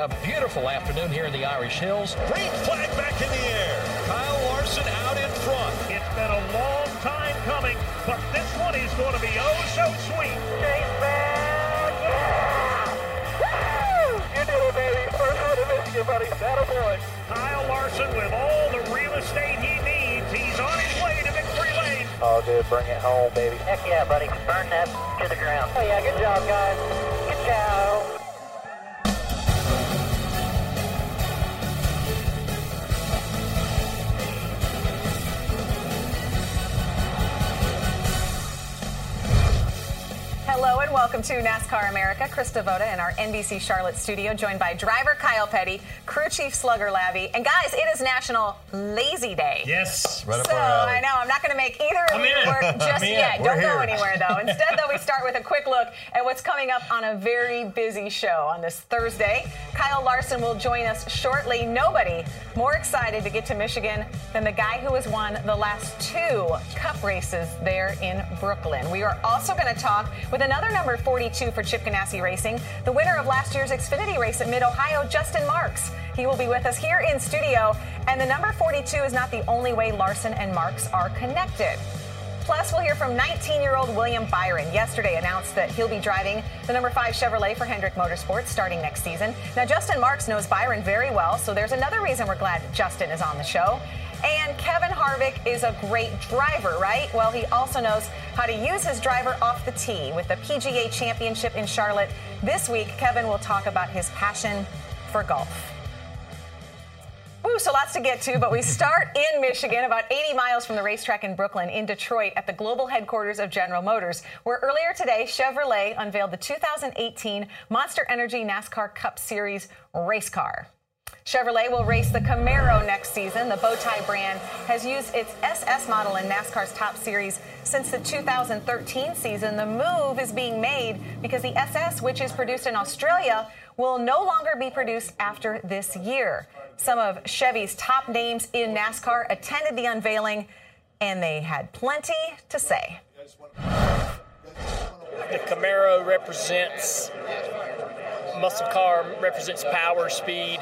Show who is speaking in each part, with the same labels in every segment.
Speaker 1: A beautiful afternoon here in the Irish Hills.
Speaker 2: Green flag back in the air. Kyle Larson out in front.
Speaker 3: It's been a long time coming, but this one is going to be oh so sweet.
Speaker 4: Chase man, yeah! Woo! You did it, baby. First one to Michigan, buddy. That a boy.
Speaker 3: Kyle Larson with all the real estate he needs. He's on his way to victory lane.
Speaker 4: Oh, dude, bring it home, baby. Heck yeah, buddy. Burn that to the ground. Oh, yeah, good job, guys. Good job.
Speaker 5: Hello and welcome to NASCAR America. Krista Voda in our NBC Charlotte studio, joined by driver Kyle Petty, crew chief Slugger Labbe, and guys, it is National Lazy Day.
Speaker 1: Yes,
Speaker 2: right
Speaker 5: So. I know I'm not going to make either of
Speaker 1: I'm
Speaker 5: you
Speaker 1: in.
Speaker 5: work just
Speaker 1: in.
Speaker 5: yet.
Speaker 1: We're
Speaker 5: Don't go
Speaker 1: here.
Speaker 5: anywhere though. Instead, though, we start with a quick look at what's coming up on a very busy show on this Thursday. Kyle Larson will join us shortly. Nobody more excited to get to Michigan than the guy who has won the last two Cup races there in Brooklyn. We are also going to talk with another number 42 for Chip Ganassi Racing, the winner of last year's Xfinity race at Mid Ohio, Justin Marks. He will be with us here in studio. And the number 42 is not the only way Larson and Marks are connected. Plus, we'll hear from 19 year old William Byron. Yesterday announced that he'll be driving the number five Chevrolet for Hendrick Motorsports starting next season. Now, Justin Marks knows Byron very well, so there's another reason we're glad Justin is on the show. And Kevin Harvick is a great driver, right? Well, he also knows how to use his driver off the tee with the PGA Championship in Charlotte. This week, Kevin will talk about his passion for golf. Ooh, so lots to get to, but we start in Michigan, about 80 miles from the racetrack in Brooklyn, in Detroit, at the global headquarters of General Motors, where earlier today, Chevrolet unveiled the 2018 Monster Energy NASCAR Cup Series race car. Chevrolet will race the Camaro next season. The Bowtie brand has used its SS model in NASCAR's top series since the 2013 season. The move is being made because the SS, which is produced in Australia, will no longer be produced after this year. Some of Chevy's top names in NASCAR attended the unveiling, and they had plenty to say.
Speaker 6: The Camaro represents muscle car, represents power, speed.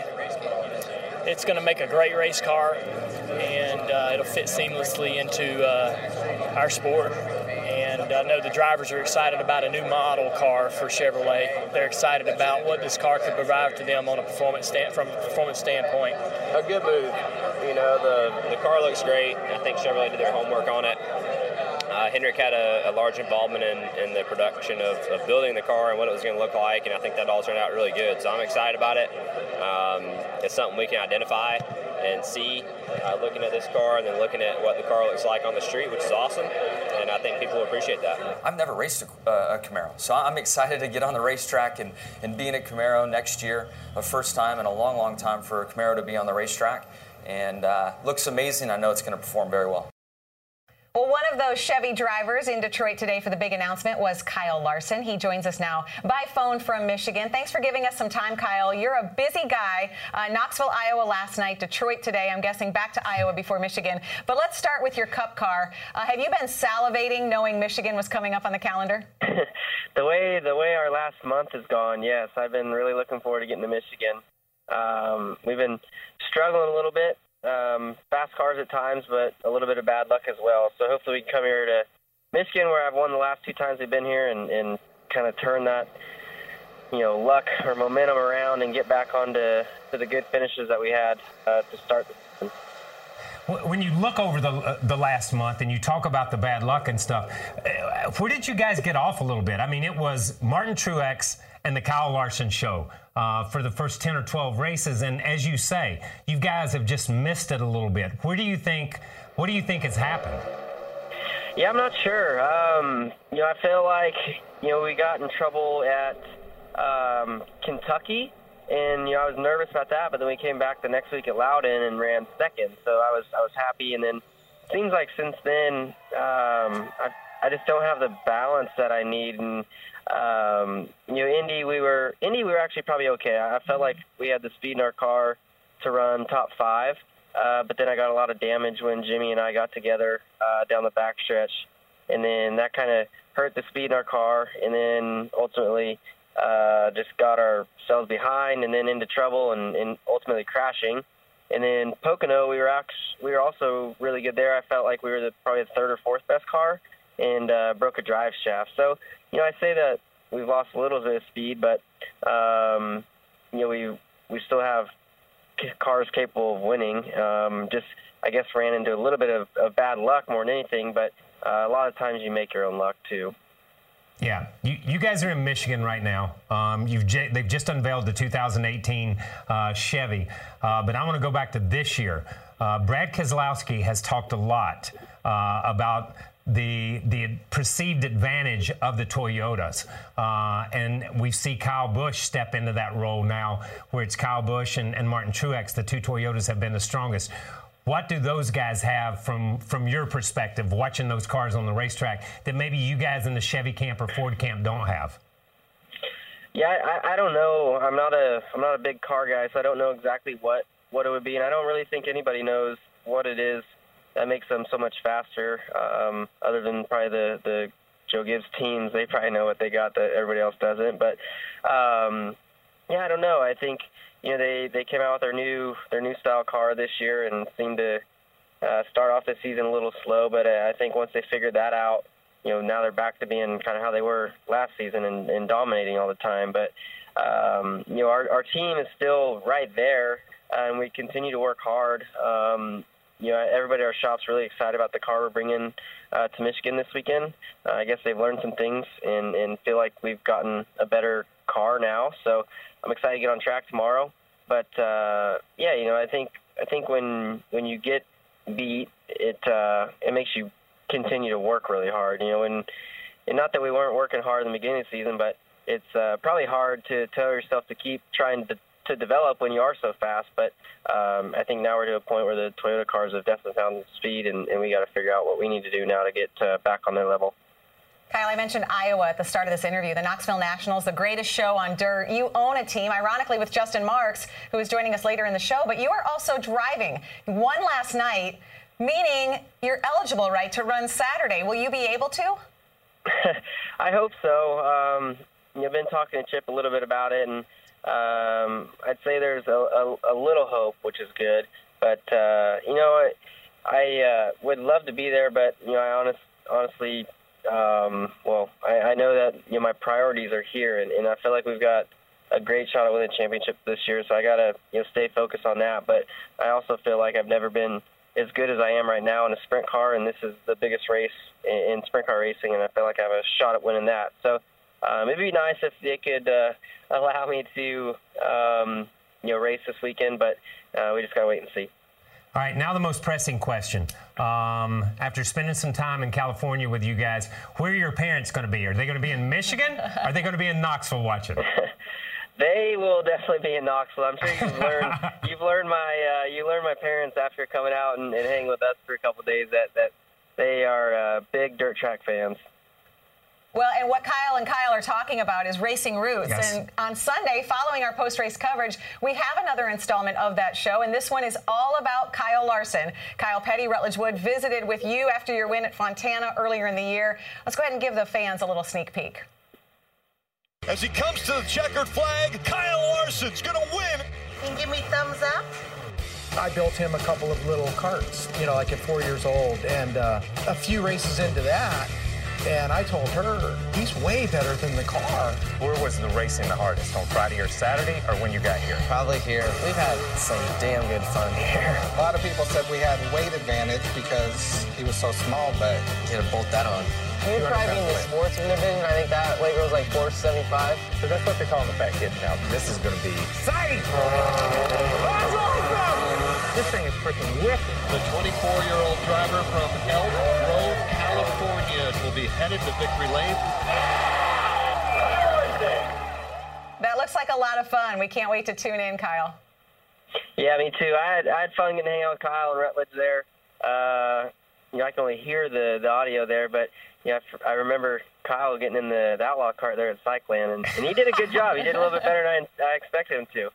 Speaker 6: It's going to make a great race car, and uh, it'll fit seamlessly into uh, our sport. And I know the drivers are excited about a new model car for Chevrolet. They're excited about what this car could provide to them on a performance stand, from a performance standpoint.
Speaker 7: a good move. You know, the, the car looks great. I think Chevrolet did their homework on it. Uh, Hendrick had a, a large involvement in, in the production of, of building the car and what it was going to look like, and I think that all turned out really good. So I'm excited about it. Um, it's something we can identify and see uh, looking at this car and then looking at what the car looks like on the street, which is awesome. And I think people appreciate that.
Speaker 8: I've never raced a, uh, a Camaro, so I'm excited to get on the racetrack and, and be in a Camaro next year. A first time in a long, long time for a Camaro to be on the racetrack, and uh, looks amazing. I know it's going to perform very well.
Speaker 5: Well, one of those Chevy drivers in Detroit today for the big announcement was Kyle Larson. He joins us now by phone from Michigan. Thanks for giving us some time, Kyle. You're a busy guy. Uh, Knoxville, Iowa last night, Detroit today. I'm guessing back to Iowa before Michigan. But let's start with your cup car. Uh, have you been salivating knowing Michigan was coming up on the calendar?
Speaker 9: the way the way our last month has gone, yes, I've been really looking forward to getting to Michigan. Um, we've been struggling a little bit, um, fast cars at times, but a little bit of bad luck as well. So hopefully we can come here to Michigan, where I've won the last two times we've been here, and, and kind of turn that you know luck or momentum around and get back onto to the good finishes that we had uh, to start the.
Speaker 10: When you look over the uh, the last month and you talk about the bad luck and stuff, uh, where did you guys get off a little bit? I mean, it was Martin Truex and the Kyle Larson show uh, for the first 10 or 12 races. And as you say, you guys have just missed it a little bit. Where do you think, what do you think has happened?
Speaker 9: Yeah, I'm not sure. Um, you know, I feel like, you know, we got in trouble at um, Kentucky, and you know I was nervous about that. But then we came back the next week at Loudon and ran second, so I was I was happy. And then it seems like since then um, I I just don't have the balance that I need. And um, you know, Indy we were Indy we were actually probably okay. I felt like we had the speed in our car to run top five. Uh, but then I got a lot of damage when Jimmy and I got together uh, down the backstretch, and then that kind of hurt the speed in our car, and then ultimately uh, just got ourselves behind, and then into trouble, and, and ultimately crashing. And then Pocono, we were actually, we were also really good there. I felt like we were the, probably the third or fourth best car, and uh, broke a drive shaft. So you know, I say that we've lost a little bit of speed, but um, you know, we we still have cars capable of winning. Um, just, I guess, ran into a little bit of, of bad luck more than anything, but uh, a lot of times you make your own luck too.
Speaker 10: Yeah, you, you guys are in Michigan right now. Um, you've j- they've just unveiled the 2018 uh, Chevy, uh, but I want to go back to this year. Uh, Brad Keselowski has talked a lot uh, about the the perceived advantage of the Toyotas, uh, and we see Kyle Busch step into that role now, where it's Kyle Busch and, and Martin Truex. The two Toyotas have been the strongest. What do those guys have from from your perspective, watching those cars on the racetrack, that maybe you guys in the Chevy camp or Ford camp don't have?
Speaker 9: Yeah, I, I don't know. I'm not a I'm not a big car guy, so I don't know exactly what what it would be, and I don't really think anybody knows what it is that makes them so much faster. Um, other than probably the the Joe Gibbs teams, they probably know what they got that everybody else doesn't. But um, yeah, I don't know. I think you know they they came out with their new their new style car this year and seemed to uh, start off the season a little slow. But uh, I think once they figured that out, you know now they're back to being kind of how they were last season and, and dominating all the time. But um, you know our our team is still right there, and we continue to work hard. Um, you know, everybody at our shop's really excited about the car we're bringing uh, to Michigan this weekend. Uh, I guess they've learned some things and, and feel like we've gotten a better car now. So I'm excited to get on track tomorrow. But uh, yeah, you know, I think I think when when you get beat, it uh, it makes you continue to work really hard. You know, and and not that we weren't working hard in the beginning of the season, but it's uh, probably hard to tell yourself to keep trying to to develop when you are so fast. But um, I think now we're to a point where the Toyota cars have definitely found speed, and, and we got to figure out what we need to do now to get uh, back on their level.
Speaker 5: Kyle, I mentioned Iowa at the start of this interview. The Knoxville Nationals, the greatest show on dirt. You own a team, ironically, with Justin Marks, who is joining us later in the show, but you are also driving. You won last night, meaning you're eligible, right, to run Saturday. Will you be able to?
Speaker 9: I hope so. Um, you've been talking to Chip a little bit about it, and um, I'd say there's a, a, a little hope, which is good. But uh, you know, I, I uh, would love to be there, but you know, I honest, honestly, um, well, I, I know that you know my priorities are here, and, and I feel like we've got a great shot at winning the championship this year. So I gotta you know stay focused on that. But I also feel like I've never been as good as I am right now in a sprint car, and this is the biggest race in, in sprint car racing, and I feel like I have a shot at winning that. So um, it'd be nice if they could uh, allow me to, um, you know, race this weekend, but uh, we just gotta wait and see.
Speaker 10: All right, now the most pressing question. Um, after spending some time in California with you guys, where are your parents going to be? Are they going to be in Michigan? are they going to be in Knoxville watching?
Speaker 9: They will definitely be in Knoxville. I'm sure you've learned you've learned my uh, you learned my parents after coming out and, and hanging with us for a couple of days that that they are uh, big dirt track fans.
Speaker 5: Well, and what Kyle and Kyle are talking about is racing roots.
Speaker 10: Yes.
Speaker 5: And on Sunday, following our post race coverage, we have another installment of that show. And this one is all about Kyle Larson. Kyle Petty, Rutledge Wood, visited with you after your win at Fontana earlier in the year. Let's go ahead and give the fans a little sneak peek.
Speaker 2: As he comes to the checkered flag, Kyle Larson's going to win.
Speaker 11: Can you give me thumbs up?
Speaker 12: I built him a couple of little carts, you know, like at four years old. And uh, a few races into that, and I told her, he's way better than the car.
Speaker 13: Where was the racing the hardest? On Friday or Saturday, or when you got here?
Speaker 14: Probably here. We've had some damn good fun here.
Speaker 15: A lot of people said we had weight advantage because he was so small, but
Speaker 14: you had to bolt that on. He would probably be in the sportsman division. I think that weight was like 475.
Speaker 13: So that's what they call him the fat kid now. This is going to be
Speaker 3: Sight! That's awesome!
Speaker 13: This thing is freaking wicked.
Speaker 2: The 24-year-old driver from Elk Grove, California, will be headed to victory lane.
Speaker 5: That looks like a lot of fun. We can't wait to tune in, Kyle.
Speaker 9: Yeah, me too. I had I had fun getting to hang out with Kyle and Rutledge there. Uh, you know, I can only hear the the audio there, but yeah, I remember Kyle getting in the, the outlaw cart there at Cycleland, and, and he did a good job. He did a little bit better than I, I expected him to.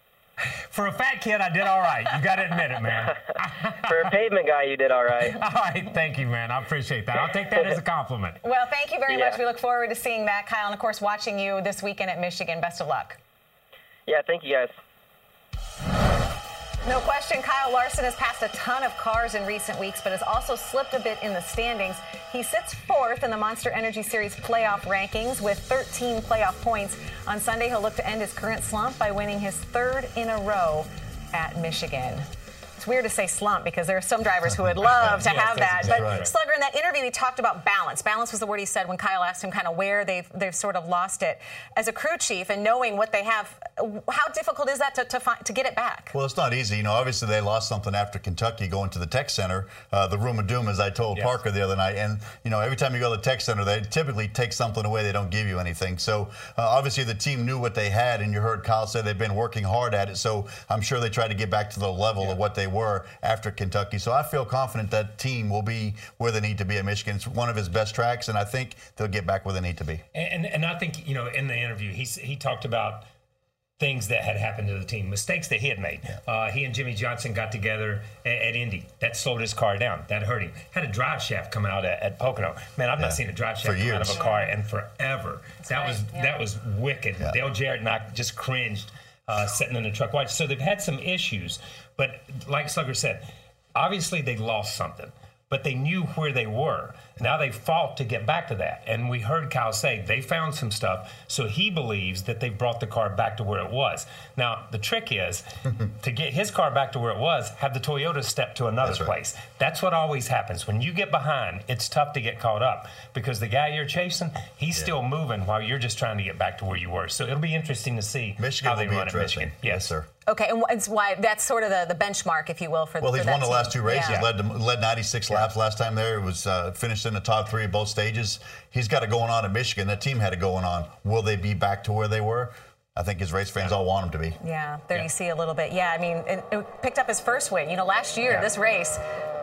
Speaker 10: For a fat kid, I did all right. You got to admit it, man.
Speaker 9: For a pavement guy, you did all right.
Speaker 10: all right, thank you, man. I appreciate that. I'll take that as a compliment.
Speaker 5: Well, thank you very
Speaker 9: Yeah.
Speaker 5: much. We look forward to seeing that, Kyle, and of course, watching you this weekend at Michigan. Best of luck.
Speaker 9: Yeah, thank you guys.
Speaker 5: No question, Kyle Larson has passed a ton of cars in recent weeks, but has also slipped a bit in the standings. He sits fourth in the Monster Energy Series playoff rankings with 13 playoff points. On Sunday, he'll look to end his current slump by winning his third in a row at Michigan. It's weird to say slump because there are some drivers who would love to
Speaker 11: Yes,
Speaker 5: have that.
Speaker 11: that's
Speaker 5: But
Speaker 11: exactly right.
Speaker 5: Slugger, in that interview, he talked about balance. Balance was the word he said when Kyle asked him kind of where they've they've sort of lost it. As a crew chief and knowing what they have, how difficult is that to to, find, to get it back?
Speaker 11: Well, it's not easy. You know, obviously they lost something after Kentucky going to the Tech Center, uh, the room of doom, as I told Parker the other night. And you know, every time you go to the Tech Center, they typically take something away. They don't give you anything. So uh, obviously the team knew what they had, and you heard Kyle say they've been working hard at it. So I'm sure they tried to get back to the level of what they were after Kentucky. So I feel confident that team will be where they need to be at Michigan. It's one of his best tracks, and I think they'll get back where they need to be.
Speaker 10: And, and I think, you know, in the interview, he, he talked about things that had happened to the team, mistakes that he had made. Uh, he and Jimmie Johnson got together at, at Indy. That slowed his car down. That hurt him. Had a drive shaft come out at, at Pocono. Man, I've
Speaker 11: Yeah.
Speaker 10: not seen a drive shaft come out of a car in forever. that was
Speaker 5: yeah.
Speaker 10: that was wicked. Dale Jarrett and I just cringed uh, sitting in the truck watching. So they've had some issues, but like Slugger said, obviously they lost something. But they knew where they were. Now they fought to get back to that. And we heard Kyle say they found some stuff. So he believes that they brought the car back to where it was. Now, the trick is to get his car back to where it was, have the Toyota step to another place. That's what always happens. When you get behind, it's tough to get caught up because the guy you're chasing, he's still moving while you're just trying to get back to where you were. So it'll be interesting to see
Speaker 11: Michigan
Speaker 10: how they run at. Michigan. Yes,
Speaker 11: sir.
Speaker 5: Okay, and wh- it's why that's sort of the, the benchmark, if you will, for the
Speaker 11: Well,
Speaker 5: for
Speaker 11: he's
Speaker 5: that
Speaker 11: won the
Speaker 5: team.
Speaker 11: last two races.
Speaker 5: Yeah.
Speaker 11: Led to, led 96 laps last time there. It was uh, finished in the top three of both stages. He's got it going on at Michigan. That team had it going on. Will they be back to where they were? I think his race fans all want him to be.
Speaker 5: Yeah, there you see a little bit. Yeah, I mean, it, it picked up his first win. You know, last year, this race,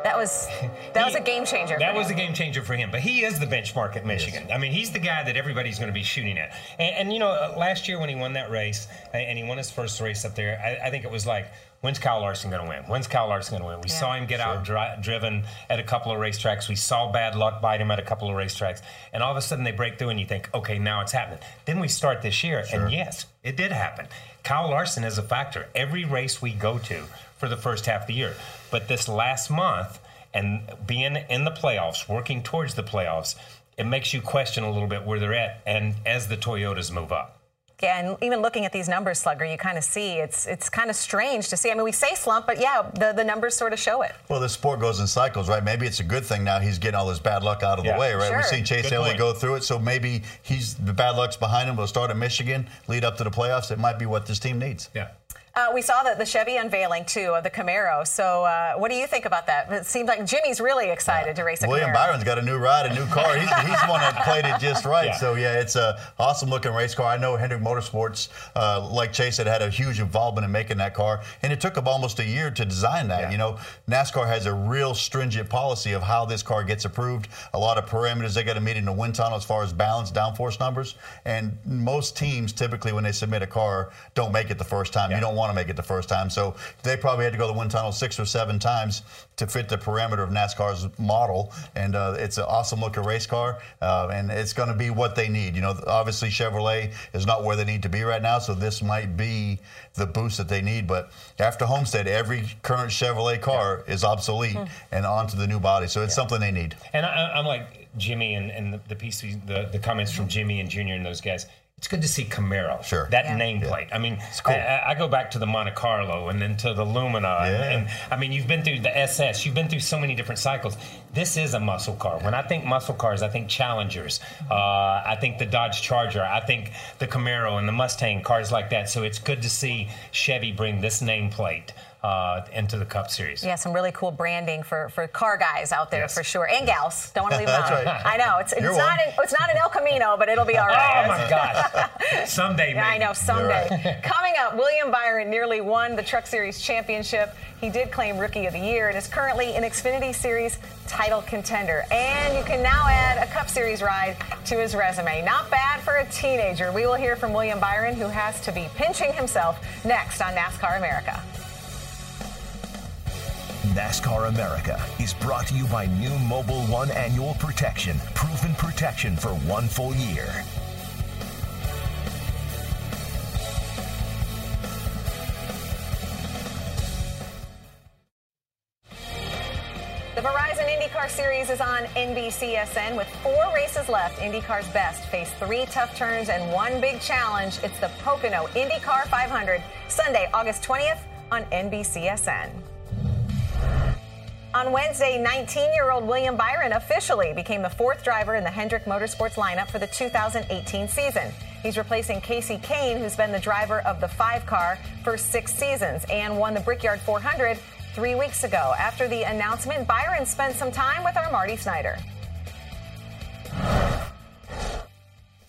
Speaker 5: that was that was a game changer.
Speaker 10: That was a game changer for him, but he is the benchmark at Michigan. I mean, he's the guy that everybody's going to be shooting at. And, and you know, uh, last year when he won that race and he won his first race up there, I, I think it was like, when's Kyle Larson going to win? When's Kyle Larson going to win? We
Speaker 5: Yeah.
Speaker 10: saw him get out dri- driven at a couple of racetracks. We saw bad luck bite him at a couple of racetracks, and all of a sudden they break through, and you think, okay, now it's happening. Then we start this year, and yes, it did happen. Kyle Larson is a factor every race we go to for the first half of the year. But this last month, and being in the playoffs, working towards the playoffs, it makes you question a little bit where they're at, and as the Toyotas move up.
Speaker 5: Yeah, and even looking at these numbers, Slugger, you kind of see it's it's kind of strange to see. I mean, we say slump, but yeah, the, the numbers sort of show it.
Speaker 11: Well, the sport goes in cycles, right? Maybe it's a good thing now he's getting all his bad luck out of
Speaker 10: Yeah.
Speaker 11: the way, right?
Speaker 5: Sure.
Speaker 11: We've seen Chase
Speaker 10: Good
Speaker 11: Elliott go through it, so maybe he's the bad luck's behind him. Will start at Michigan, lead up to the playoffs. It might be what this team needs.
Speaker 10: Yeah.
Speaker 5: Uh, we saw the, the Chevy unveiling too of the Camaro. So, uh, what do you think about that? It seems like Jimmy's really excited to race a
Speaker 11: William
Speaker 5: Camaro.
Speaker 11: Byron's got a new ride, a new car. He's, he's the one that played it just right.
Speaker 10: Yeah.
Speaker 11: So yeah, it's a awesome looking race car. I know Hendrick Motorsports, uh, like Chase, had had a huge involvement in making that car, and it took them almost a year to design that.
Speaker 10: Yeah.
Speaker 11: You know, NASCAR has a real stringent policy of how this car gets approved. A lot of parameters they got to meet in the wind tunnel as far as balance, downforce numbers, and most teams typically when they submit a car don't make it the first time. You don't want to make it the first time, so they probably had to go the wind tunnel six or seven times to fit the parameter of NASCAR's model. And uh, it's an awesome looking race car, uh, and it's going to be what they need. You know, obviously Chevrolet is not where they need to be right now, so this might be the boost that they need. But after Homestead, every current Chevrolet car is obsolete and onto the new body, so it's something they need.
Speaker 10: And I, I'm like Jimmy and, and the, the piece, the, the comments from Jimmy and Junior and those guys. It's good to see Camaro.
Speaker 11: Sure.
Speaker 10: That
Speaker 5: Yeah.
Speaker 10: nameplate. I mean,
Speaker 11: cool.
Speaker 10: I, I go back to the Monte Carlo and then to the Lumina. and-
Speaker 11: Yeah.
Speaker 10: And, I mean, you've been through the SS. You've been through so many different cycles. This is a muscle car. When I think muscle cars, I think Challengers. Uh, I think the Dodge Charger. I think the Camaro and the Mustang, cars like that. So it's good to see Chevy bring this nameplate uh, into the Cup Series.
Speaker 5: Yeah, some really cool branding for, for car guys out there
Speaker 10: Yes.
Speaker 5: for sure, and gals. Don't want to leave them
Speaker 10: That's
Speaker 5: out.
Speaker 10: right.
Speaker 5: I know it's, it's
Speaker 10: You're
Speaker 5: not in, it's not in El Camino, but it'll be all right.
Speaker 10: Oh my gosh! Someday,
Speaker 5: Yeah, I know, someday. Coming up, William Byron nearly won the Truck Series championship. He did claim Rookie of the Year and is currently an Xfinity Series title contender. And you can now add a Cup Series ride to his resume. Not bad for a teenager. We will hear from William Byron, who has to be pinching himself next on NASCAR America.
Speaker 16: NASCAR America is brought to you by new Mobil One Annual Protection, proven protection for one full year.
Speaker 5: The Verizon IndyCar Series is on NBCSN with four races left. IndyCar's best face three tough turns and one big challenge. It's the Pocono IndyCar 500, Sunday, August 20th on NBCSN. On Wednesday, 19 year old William Byron officially became the fourth driver in the Hendrick Motorsports lineup for the 2018 season. He's replacing Kasey Kahne, who's been the driver of the five car for six seasons and won the Brickyard 400 three weeks ago. After the announcement, Byron spent some time with our Marty Snider.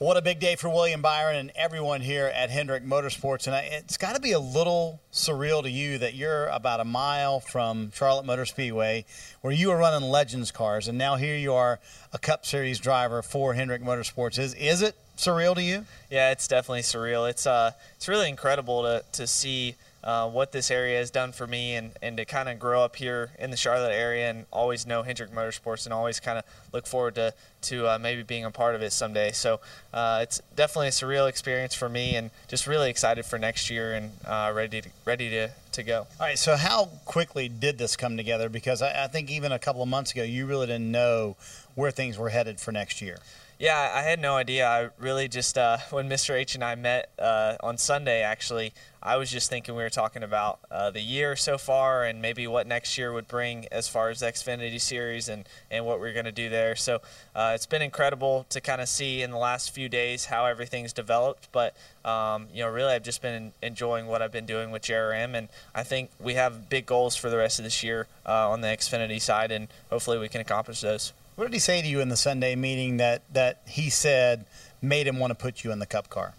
Speaker 17: What a big day for William Byron and everyone here at Hendrick Motorsports. And it's got to be a little surreal to you that you're about a mile from Charlotte Motor Speedway, where you were running Legends cars, and now here you are, a Cup Series driver for Hendrick Motorsports. Is is it surreal to you?
Speaker 18: Yeah, it's definitely surreal. It's uh, it's really incredible to to see uh, what this area has done for me, and, and to kind of grow up here in the Charlotte area, and always know Hendrick Motorsports, and always kind of look forward to to uh, maybe being a part of it someday. So uh, it's definitely a surreal experience for me, and just really excited for next year, and uh, ready to, ready to to go.
Speaker 17: All right, so how quickly did this come together? Because I, I think even a couple of months ago, you really didn't know where things were headed for next year.
Speaker 18: Yeah, I had no idea. I really just uh, when Mr. H and I met uh, on Sunday, actually, I was just thinking we were talking about uh, the year so far and maybe what next year would bring as far as the Xfinity Series and and what we're going to do there. So uh, it's been incredible to kind of see in the last few days how everything's developed. But um, you know, really, I've just been enjoying what I've been doing with JRM, and I think we have big goals for the rest of this year uh, on the Xfinity side, and hopefully we can accomplish those.
Speaker 17: What did he say to you in the Sunday meeting that, that he said made him want to put you in the Cup car?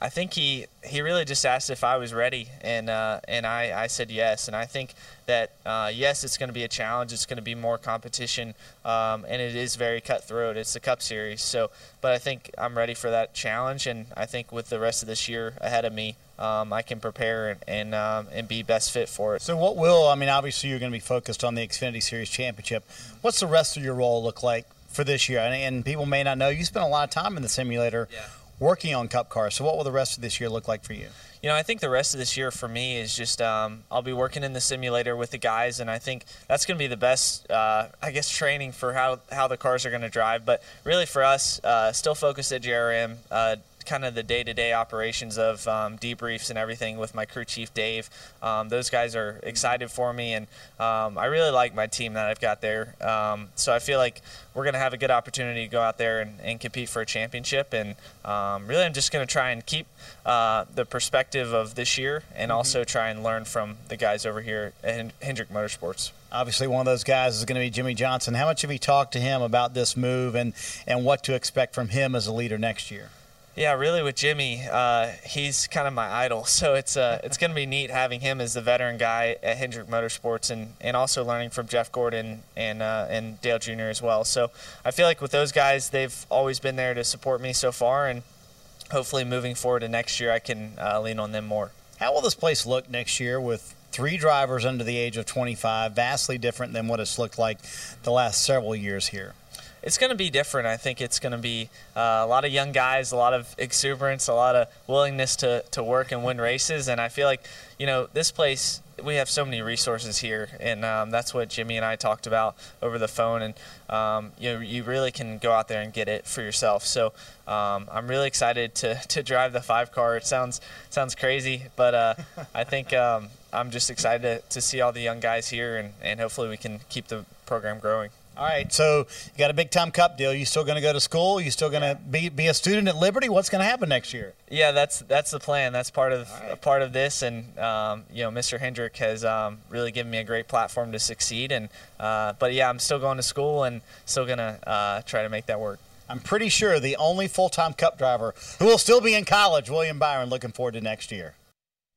Speaker 18: I think he he really just asked if I was ready, and uh, and I, I said yes. And I think that uh, yes, it's going to be a challenge. It's going to be more competition, um, and it is very cutthroat. It's the Cup Series, so but I think I'm ready for that challenge, and I think with the rest of this year ahead of me, um, I can prepare and and, um, and be best fit for it.
Speaker 17: So, what will, I mean, obviously you're going to be focused on the Xfinity Series Championship. What's the rest of your role look like for this year? And, and people may not know, you spent a lot of time in the simulator working on Cup cars. So, what will the rest of this year look like for you?
Speaker 18: You know, I think the rest of this year for me is just um, I'll be working in the simulator with the guys, and I think that's going to be the best, uh, I guess, training for how, how the cars are going to drive. But really, for us, uh, still focused at JRM, uh, kind of the day-to-day operations of um, debriefs and everything with my crew chief Dave. Um, those guys are excited for me, and um, I really like my team that I've got there. Um, so I feel like we're going to have a good opportunity to go out there and, and compete for a championship. And um, really, I'm just going to try and keep uh, the perspective of this year, and also try and learn from the guys over here at Hendrick Motorsports.
Speaker 17: Obviously, one of those guys is going to be Jimmie Johnson. How much have you talked to him about this move and, and what to expect from him as a leader next year?
Speaker 18: Yeah, really with Jimmy, uh, he's kind of my idol. So it's uh, it's going to be neat having him as the veteran guy at Hendrick Motorsports, and, and also learning from Jeff Gordon and uh, and Dale Jr. as well. So I feel like with those guys, they've always been there to support me so far, and hopefully moving forward to next year, I can uh, lean on them more.
Speaker 17: How will this place look next year with three drivers under the age of 25, vastly different than what it's looked like the last several years here?
Speaker 18: It's going to be different. I think it's going to be uh, a lot of young guys, a lot of exuberance, a lot of willingness to, to work and win races. And I feel like, you know, this place, we have so many resources here. And um, that's what Jimmy and I talked about over the phone. And, um, you know, you really can go out there and get it for yourself. So um, I'm really excited to, to drive the five car. It sounds, sounds crazy, but uh, I think um, I'm just excited to, to see all the young guys here and, and hopefully we can keep the program growing.
Speaker 17: All right, so you got a big time cup deal. You still going to go to school? You still going to be, be a student at Liberty? What's going to happen next year?
Speaker 18: Yeah, that's that's the plan. That's part of a part of this, and um, you know, Mr. Hendrick has um, really given me a great platform to succeed. And uh, but yeah, I'm still going to school and still gonna uh, try to make that work.
Speaker 17: I'm pretty sure the only full time cup driver who will still be in college, William Byron. Looking forward to next year.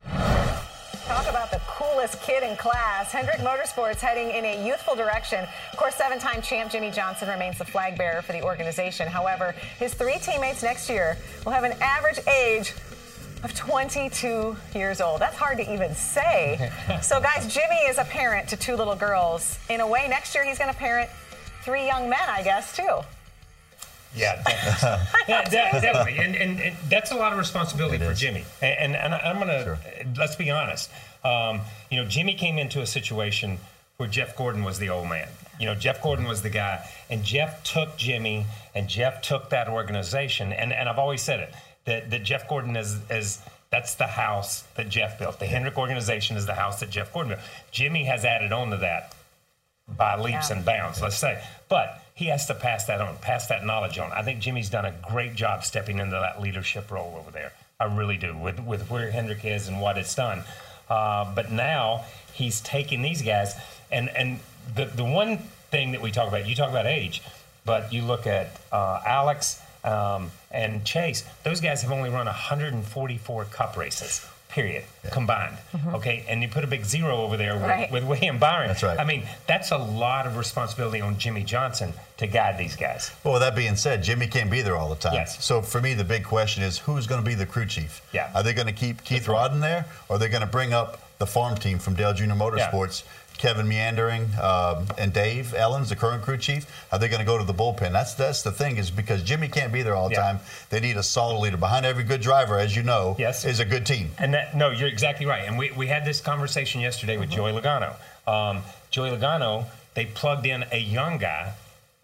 Speaker 5: Talk about the coolest kid in class. Hendrick Motorsports heading in a youthful direction. Of course, seven time champ Jimmie Johnson remains the flag bearer for the organization. However, his three teammates next year will have an average age of 22 years old. That's hard to even say. so, guys, Jimmy is a parent to two little girls. In a way, next year he's going to parent three young men, I guess, too.
Speaker 10: Yeah, definitely. yeah, definitely. And, and, and that's a lot of responsibility for Jimmy. And, and, and I'm going to, let's be honest. Um, you know, Jimmy came into a situation where Jeff Gordon was the old man. You know, Jeff Gordon was the guy. And Jeff took Jimmy and Jeff took that organization. And, and I've always said it that, that Jeff Gordon is, is, that's the house that Jeff built. The Hendrick organization is the house that Jeff Gordon built. Jimmy has added on to that by leaps
Speaker 5: Yeah.
Speaker 10: and bounds, let's say. But he has to pass that on, pass that knowledge on. I think Jimmy's done a great job stepping into that leadership role over there. I really do, with, with where Hendrick is and what it's done. Uh, but now he's taking these guys, and, and the, the one thing that we talk about, you talk about age, but you look at uh, Alex um, and Chase, those guys have only run 144 cup races. Period, combined. Mm-hmm. Okay, and you put a big zero over there with,
Speaker 11: Right.
Speaker 10: with William Byron.
Speaker 11: That's right.
Speaker 10: I mean, that's a lot of responsibility on Jimmie Johnson to guide these guys.
Speaker 11: Well, with that being said, Jimmy can't be there all the time.
Speaker 10: Yes.
Speaker 11: So for me, the big question is who's going to be the crew chief?
Speaker 10: Yeah.
Speaker 11: Are they going to keep Keith Rodden there, or are they going to bring up the farm team from Dale Junior Motorsports? Kevin Meendering um, and Dave Elenz, the current crew chief, are they going to go to the bullpen? That's that's the thing is because Jimmy can't be there all the time. They need a solid leader behind every good driver, as you know,
Speaker 10: Yes.
Speaker 11: is a good team.
Speaker 10: And that, no, you're exactly right. And we, we had this conversation yesterday with Joey Logano. Um, Joey Logano, they plugged in a young guy,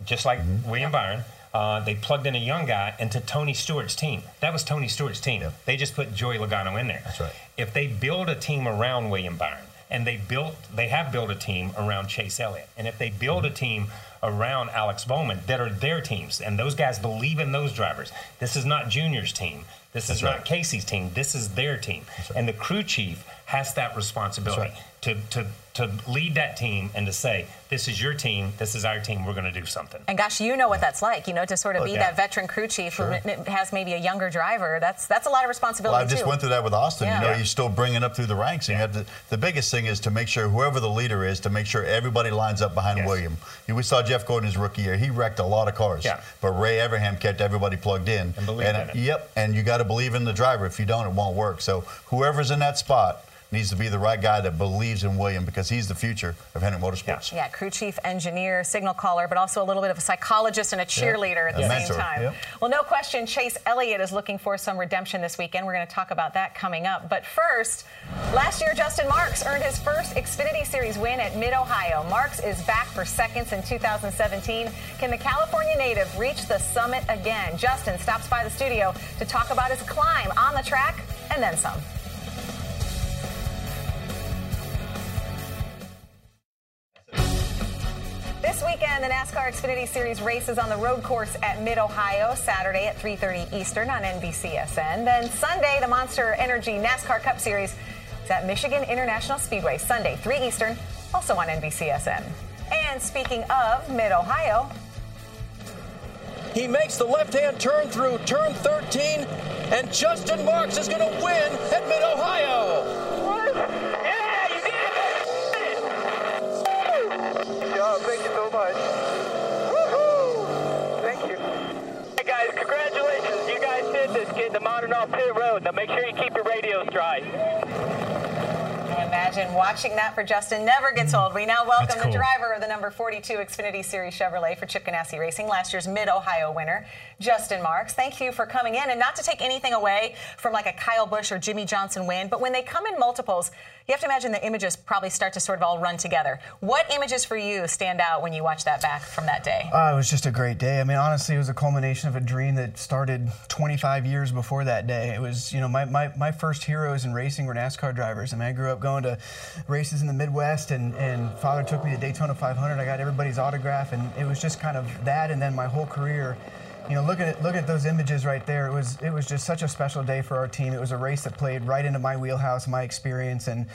Speaker 10: just like William Byron. Uh, they plugged in a young guy into Tony Stewart's team. That was Tony Stewart's team. They just put Joey Logano in there. That's
Speaker 11: right.
Speaker 10: If they build a team around William Byron, and they built, they have built a team around Chase Elliott, and if they build a team around Alex Bowman that are their teams, and those guys believe in those drivers. This is not Junior's team. This is
Speaker 11: That's
Speaker 10: not
Speaker 11: right.
Speaker 10: Kasey's team. This is their team, and the crew chief has that responsibility to, to to lead that team and to say, "This is your team. This is our team. We're going to do something."
Speaker 5: And gosh, you know what that's like, you know, to sort of
Speaker 10: Oh,
Speaker 5: be
Speaker 10: yeah.
Speaker 5: that veteran crew chief who m- has maybe a younger driver. That's that's a lot of responsibility
Speaker 11: Well, I just
Speaker 5: too.
Speaker 11: went through that with Austin.
Speaker 5: Yeah.
Speaker 11: You know,
Speaker 5: Yeah.
Speaker 11: you're still bringing up through the ranks. And you have to, the biggest thing is to make sure whoever the leader is, to make sure everybody lines up behind William. We saw Jeff Gordon his rookie year. He wrecked a lot of cars.
Speaker 10: Yeah.
Speaker 11: But Ray Evernham kept everybody plugged in.
Speaker 10: And believed in it.
Speaker 11: Yep. And you got to believe in the driver. If you don't, it won't work. So whoever's in that spot needs to be the right guy that believes in William because he's the future of Hendrick Motorsports.
Speaker 5: Yeah, crew chief, engineer, signal caller, but also a little bit of a psychologist and a cheerleader at
Speaker 11: A
Speaker 5: the
Speaker 11: mentor,
Speaker 5: same time.
Speaker 11: yep.
Speaker 5: Well, no question, Chase Elliott is looking for some redemption this weekend. We're going to talk about that coming up. But first, last year, Justin Marks earned his first Xfinity Series win at Mid Ohio. Marks is back for seconds in 2017. Can the California native reach the summit again? Justin stops by the studio to talk about his climb on the track and then some. Weekend, the NASCAR Xfinity Series races on the road course at Mid Ohio, Saturday at 3:30 Eastern on NBCSN. Then Sunday, the Monster Energy NASCAR Cup Series is at Michigan International Speedway, Sunday 3 Eastern, also on NBCSN. And speaking of Mid Ohio,
Speaker 19: He makes the left-hand turn through turn 13, and Justin Marks is going to win at Mid Ohio.
Speaker 4: job. Thank you so much. Woohoo! Thank you.
Speaker 3: Hey guys, congratulations. You guys did this, getting the modern off pit road. Now make sure you keep your radios dry.
Speaker 5: I imagine watching that for Justin never gets old. We now welcome
Speaker 3: That's
Speaker 5: the driver of the number 42 Xfinity Series Chevrolet for Chip Ganassi Racing, last year's Mid Ohio winner, Justin Marks. Thank you for coming in, and not to take anything away from like a Kyle Busch or Jimmie Johnson win, but when they come in multiples, you have to imagine the images probably start to sort of all run together. What images for you stand out when you watch that back from that day?
Speaker 20: Uh, it was just a great day. I mean, honestly, it was a culmination of a dream that started 25 years before that day. It was, you know, my, my, my first heroes in racing were NASCAR drivers. I mean, I grew up going to races in the Midwest, and, and father took me to Daytona 500. I got everybody's autograph, and it was just kind of that, and then my whole career. You know, look at looking at those images right there, it was it was just such a special day for our team. It was a race that played right into my wheelhouse, my experience, and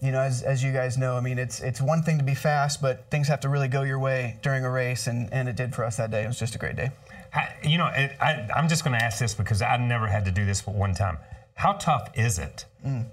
Speaker 20: you know, as, as you guys know, I mean, it's it's one thing to be fast, but things have to really go your way during a race, and, and it did for us that day. It was just a great day.
Speaker 10: How- You know, it, I, I'm just going to ask this because I never had to do this but one time. How tough is it
Speaker 20: Mm.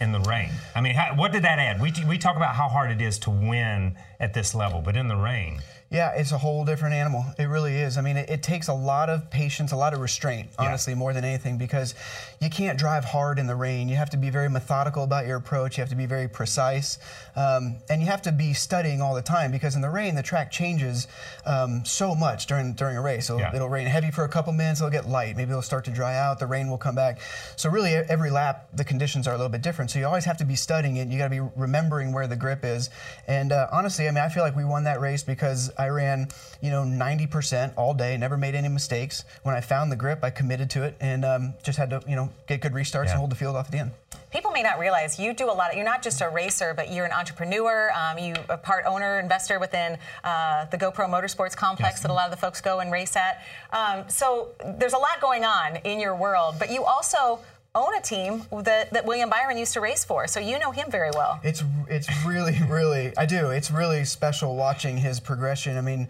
Speaker 10: in the rain? I mean, how, what did that add? We, we talk about how hard it is to win at this level, but in the rain.
Speaker 20: Yeah, it's a whole different animal. It really is. I mean, it, it takes a lot of patience, a lot of restraint, honestly, more than anything, because you can't drive hard in the rain. You have to be very methodical about your approach. You have to be very precise, um, and you have to be studying all the time because in the rain, the track changes um, so much during during a race. So
Speaker 10: Yeah.
Speaker 20: it'll rain heavy for a couple minutes. It'll get light. Maybe it'll start to dry out. The rain will come back. So really, every lap, the conditions are a little bit different. So you always have to be studying it. You got to be remembering where the grip is. And uh, honestly, I mean, I feel like we won that race because I ran, you know, 90% all day, never made any mistakes. When I found the grip, I committed to it and um, just had to, you know, get good restarts and hold the field off at the end.
Speaker 5: People may not realize you do a lot. Of, you're not just a racer, but you're an entrepreneur. Um, you are a part owner, investor within uh, the GoPro Motorsports complex that a lot of the folks go and race at. Um, so there's a lot going on in your world, but you also own a team that, that William Byron used to race for. So you know him very well.
Speaker 20: It's it's really really I do. It's really special watching his progression. I mean,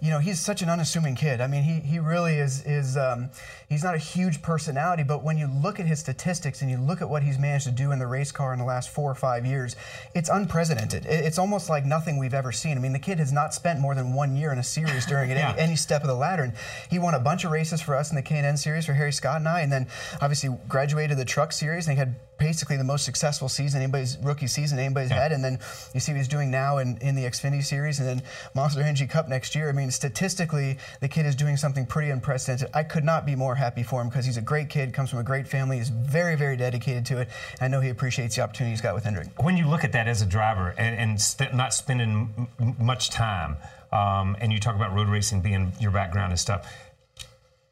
Speaker 20: you know, he's such an unassuming kid. I mean, he he really is is um, he's not a huge personality, but when you look at his statistics and you look at what he's managed to do in the race car in the last four or five years, it's unprecedented. It's almost like nothing we've ever seen. I mean, the kid has not spent more than one year in a series during any, any step of the ladder, and he won a bunch of races for us in the K&N series for Harry Scott and I, and then obviously graduated the truck series, and he had basically the most successful season anybody's rookie season anybody's had. And then you see what he's doing now in, in the Xfinity series and then Monster Energy Cup next year. I mean statistically the kid is doing something pretty unprecedented. I could not be more happy for him because he's a great kid comes from a great family is very very dedicated to it. I know he appreciates the opportunity he's got with Hendrick.
Speaker 10: When you look at that as a driver and, and st- not spending m- much time, um, and you talk about road racing being your background and stuff,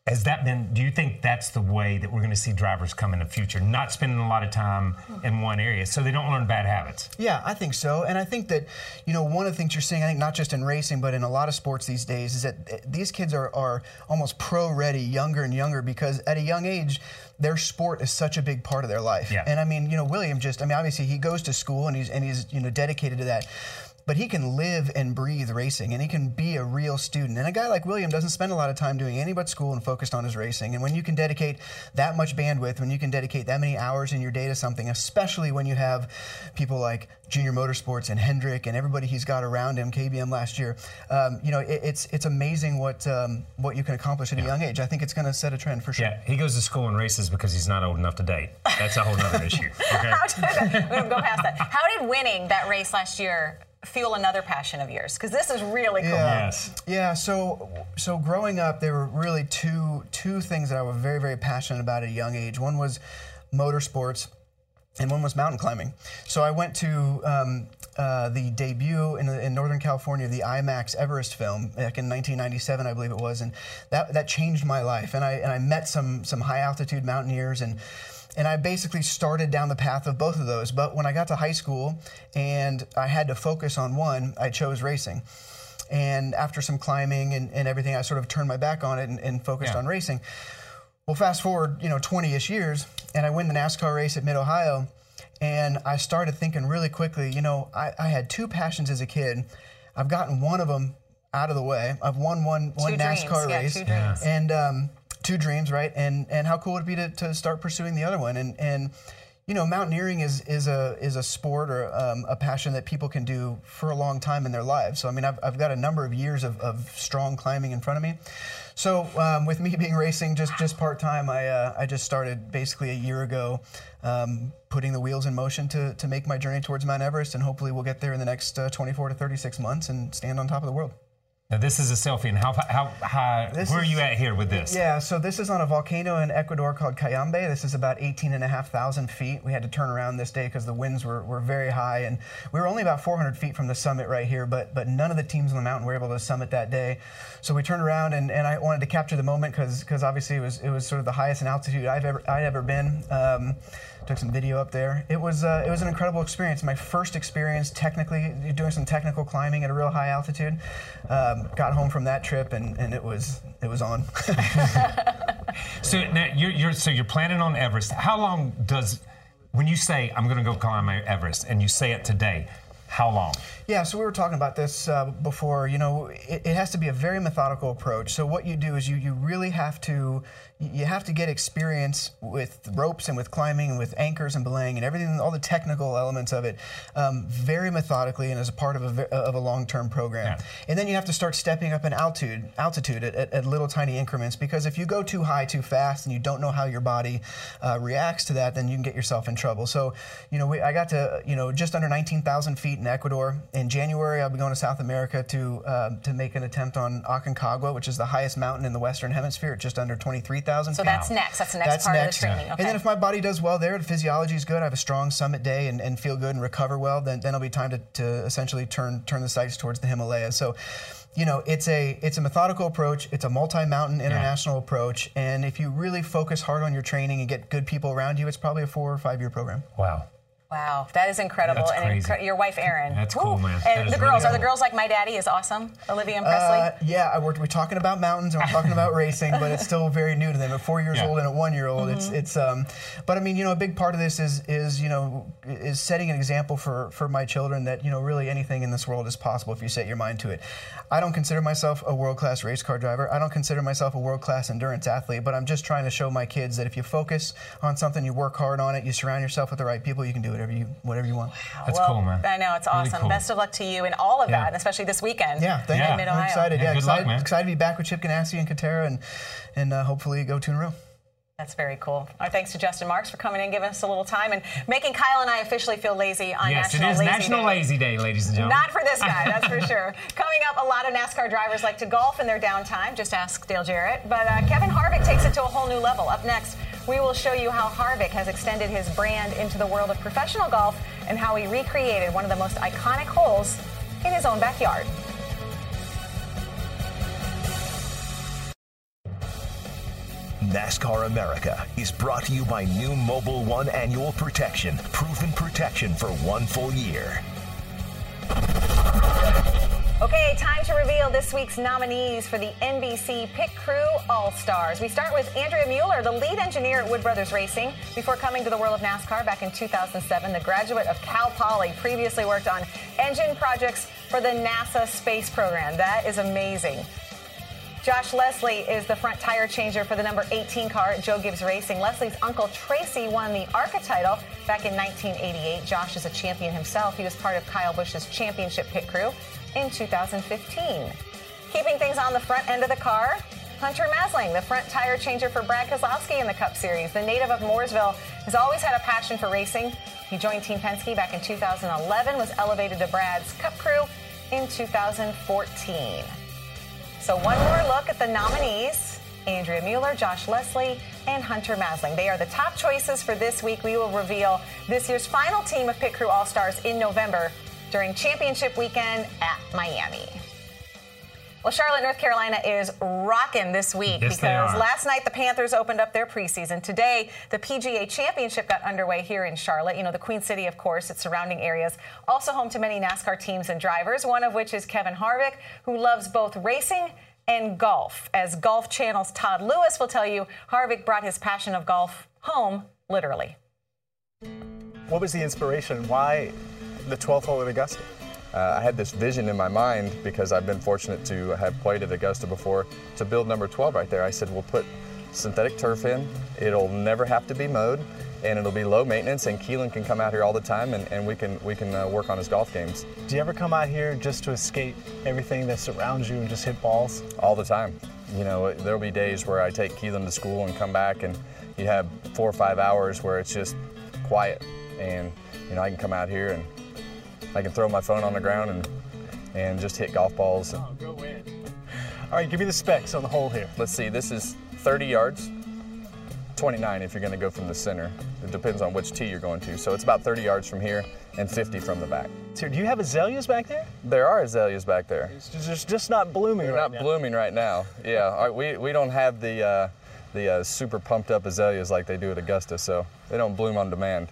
Speaker 10: has that been, do you think that's the way that we're going to see drivers come in the future? Not spending a lot of time in one area so they don't learn bad habits?
Speaker 20: Yeah, I think so. And I think that, you know, one of the things you're seeing, I think not just in racing, but in a lot of sports these days, is that uh, these kids are, are almost pro ready younger and younger because at a young age, their sport is such a big part of their life.
Speaker 10: Yeah.
Speaker 20: And I mean, you know, William just, I mean, obviously he goes to school and he's, and he's, you know, dedicated to that. But he can live and breathe racing and he can be a real student. And a guy like William doesn't spend a lot of time doing any but school and focused on his racing. And when you can dedicate that much bandwidth, when you can dedicate that many hours in your day to something, especially when you have people like Junior Motorsports and Hendrick and everybody he's got around him, KBM last year, um, you know, it, it's it's amazing what um, what you can accomplish at a young age. I think it's going to set a trend for sure.
Speaker 10: Yeah, he goes to school and races because he's not old enough to date. That's a whole other issue. Okay.
Speaker 5: How did, we're gonna go past that. How did winning that race last year fuel another passion of yours? Because this is really cool.
Speaker 20: Yeah. Yeah. So, so growing up, there were really two two things that I was very very passionate about at a young age. One was motorsports, and one was mountain climbing. So I went to um, uh, the debut in, in Northern California of the IMAX Everest film back in 1997, I believe it was, and that that changed my life. And I and I met some some high altitude mountaineers and. And I basically started down the path of both of those. But when I got to high school and I had to focus on one, I chose racing. And after some climbing and, and everything, I sort of turned my back on it and, and focused
Speaker 10: Yeah.
Speaker 20: on racing. Well, fast forward, you know, 20-ish years, and I win the NASCAR race at Mid Ohio, and I started thinking really quickly. You know, I, I had two passions as a kid. I've gotten one of them out of the way. I've won one one
Speaker 5: Two dreams,
Speaker 20: NASCAR
Speaker 5: yeah,
Speaker 20: race,
Speaker 5: two dreams.
Speaker 20: and um, two dreams, right? And and how cool would it be to, to start pursuing the other one? And and you know, mountaineering is is a is a sport or um, a passion that people can do for a long time in their lives. So I mean, I've, I've got a number of years of, of strong climbing in front of me. So um, with me being racing just just part time, I uh, I just started basically a year ago. Um, putting the wheels in motion to, to make my journey towards Mount Everest, and hopefully we'll get there in the next uh, 24 to 36 months and stand on top of the world.
Speaker 10: Now, this is a selfie, and how, how high,
Speaker 20: This
Speaker 10: where are you at here with this?
Speaker 20: Yeah, so this is on a volcano in Ecuador called Cayambe. This is about 18 and a half thousand feet. We had to turn around this day because the winds were, were very high, and we were only about 400 feet from the summit right here, but but none of the teams on the mountain were able to summit that day. So we turned around, and, and I wanted to capture the moment because obviously it was it was sort of the highest in altitude I've ever I'd ever been. Um, took some video up there. It was uh, it was an incredible experience. My first experience technically doing some technical climbing at a real high altitude. Um, got home from that trip and, and it was it was on.
Speaker 10: So now you're, you're so you're planning on Everest. How long does when you say I'm going to go climb Everest and you say it today? How long?
Speaker 20: Yeah, so we were talking about this uh, before. You know, it, it, has to be a very methodical approach. So what you do is you you really have to you have to get experience with ropes and with climbing and with anchors and belaying and everything, all the technical elements of it, um, very methodically and as a part of a of a long term program. Yeah. And then you have to start stepping up in altitude altitude at, at, at, little tiny increments because if you go too high too fast and you don't know how your body uh, reacts to that, then you can get yourself in trouble. So, you know, we, I got to you know just under 19,000 feet in Ecuador in January, I'll be going to South America to uh, to make an attempt on Aconcagua, which is the highest mountain in the Western Hemisphere, at just under 23,000
Speaker 5: So that's next. That's the next
Speaker 20: that's
Speaker 5: part
Speaker 20: next.
Speaker 5: of the training. Okay.
Speaker 20: And then if my body does well there, the physiology is good, I have a strong summit day and, and feel good and recover well, then, then it'll be time to, to essentially turn turn the sights towards the Himalayas. So you know, it's a it's a methodical approach. It's a multi-mountain international yeah. approach, and if you really focus hard on your training and get good people around you, it's probably a four or five year program.
Speaker 10: Wow.
Speaker 5: Wow, that is incredible.
Speaker 10: That's
Speaker 5: and
Speaker 10: crazy.
Speaker 5: your wife, Erin.
Speaker 10: That's cool, man.
Speaker 5: And the girls,
Speaker 10: really
Speaker 5: are the girls like my daddy is awesome? Olivia and Presley?
Speaker 20: Uh, yeah, we're, we're talking about mountains and we're talking about racing, but it's still very new to them. At four years
Speaker 10: Yeah.
Speaker 20: old and a one year old, it's
Speaker 5: Mhm.
Speaker 20: it's. Um, but I mean, you know, a big part of this is is you know is setting an example for for my children that you know really anything in this world is possible if you set your mind to it. I don't consider myself a world class race car driver. I don't consider myself a world class endurance athlete, but I'm just trying to show my kids that if you focus on something, you work hard on it, you surround yourself with the right people, you can do whatever you whatever you want.
Speaker 5: well, cool, man. I know, it's
Speaker 20: Really
Speaker 5: awesome.
Speaker 20: cool.
Speaker 5: Best of luck to you in all of
Speaker 20: Yeah.
Speaker 5: that, and especially this weekend.
Speaker 20: Yeah, thank
Speaker 5: in
Speaker 20: you.
Speaker 5: Mid-Ohio.
Speaker 20: I'm excited. Yeah,
Speaker 10: good luck,
Speaker 20: excited,
Speaker 10: man.
Speaker 20: excited to be back with Chip Ganassi and Katerra and and uh, hopefully go two in a row.
Speaker 5: That's very cool. Our thanks to Justin Marks for coming in, giving us a little time, and making Kyle and I officially feel lazy on
Speaker 10: yes,
Speaker 5: National
Speaker 10: it is
Speaker 5: Lazy
Speaker 10: National
Speaker 5: Day.
Speaker 10: Lazy Day, ladies and gentlemen.
Speaker 5: Not for this guy, that's for sure. Coming up, a lot of NASCAR drivers like to golf in their downtime. Just ask Dale Jarrett. But uh, Kevin Harvick takes it to a whole new level. Up next, we will show you how Harvick has extended his brand into the world of professional golf and how he recreated one of the most iconic holes in his own backyard.
Speaker 16: NASCAR America is brought to you by new Mobil One Annual Protection, proven protection for one full year.
Speaker 5: Okay, time to reveal this week's nominees for the NBC Pit Crew All Stars. We start with Andrea Mueller, the lead engineer at Wood Brothers Racing. Before coming to the world of NASCAR back in 2007, the graduate of Cal Poly previously worked on engine projects for the NASA space program. That is amazing. Josh Leslie is the front tire changer for the number 18 car at Joe Gibbs Racing. Leslie's uncle Tracy won the ARCA title back in 1988. Josh is a champion himself. He was part of Kyle Busch's championship pit crew in 2015. Keeping things on the front end of the car, Hunter Masling, the front tire changer for Brad Keselowski in the Cup Series. The native of Mooresville has always had a passion for racing. He joined Team Penske back in 2011, was elevated to Brad's Cup crew in 2014. So one more look at the nominees. Andrea Mueller, Josh Leslie, and Hunter Masling. They are the top choices for this week. We will reveal this year's final team of Pit Crew All Stars in November during championship weekend at Miami. Well, Charlotte, North Carolina is rocking this week
Speaker 10: Yes,
Speaker 5: because last night the Panthers opened up their preseason. Today, the PGA Championship got underway here in Charlotte. You know, the Queen City, of course, its surrounding areas. Also home to many NASCAR teams and drivers, one of which is Kevin Harvick, who loves both racing and golf. As Golf Channel's Todd Lewis will tell you, Harvick brought his passion of golf home, literally.
Speaker 21: What was the inspiration? Why the 12th hole at Augusta? Uh, I had this vision in my mind because I've been fortunate to have played at Augusta before to build number 12 right there. I said, we'll put synthetic turf in. It'll never have to be mowed and it'll be low maintenance and Keelan can come out here all the time and, and we can, we can uh, work on his golf games.
Speaker 22: Do you ever come out here just to escape everything that surrounds you and just hit balls?
Speaker 21: All the time. You know, there'll be days where I take Keelan to school and come back and you have four or five hours where it's just quiet and you know I can come out here and I can throw my phone on the ground and and just hit golf balls. Oh, go in.
Speaker 22: All right, give me the specs on the hole here.
Speaker 21: Let's see, this is 30 yards, 29 if you're going to go from the center. It depends on which tee you're going to. So it's about 30 yards from here and 50 from the back.
Speaker 22: So do you have azaleas back there?
Speaker 21: There are azaleas back there.
Speaker 22: It's just, just not blooming
Speaker 21: They're
Speaker 22: right
Speaker 21: not
Speaker 22: now.
Speaker 21: blooming right now. Yeah, all right, we, we don't have the uh, the uh, super pumped up azaleas like they do at Augusta, so they don't bloom on demand.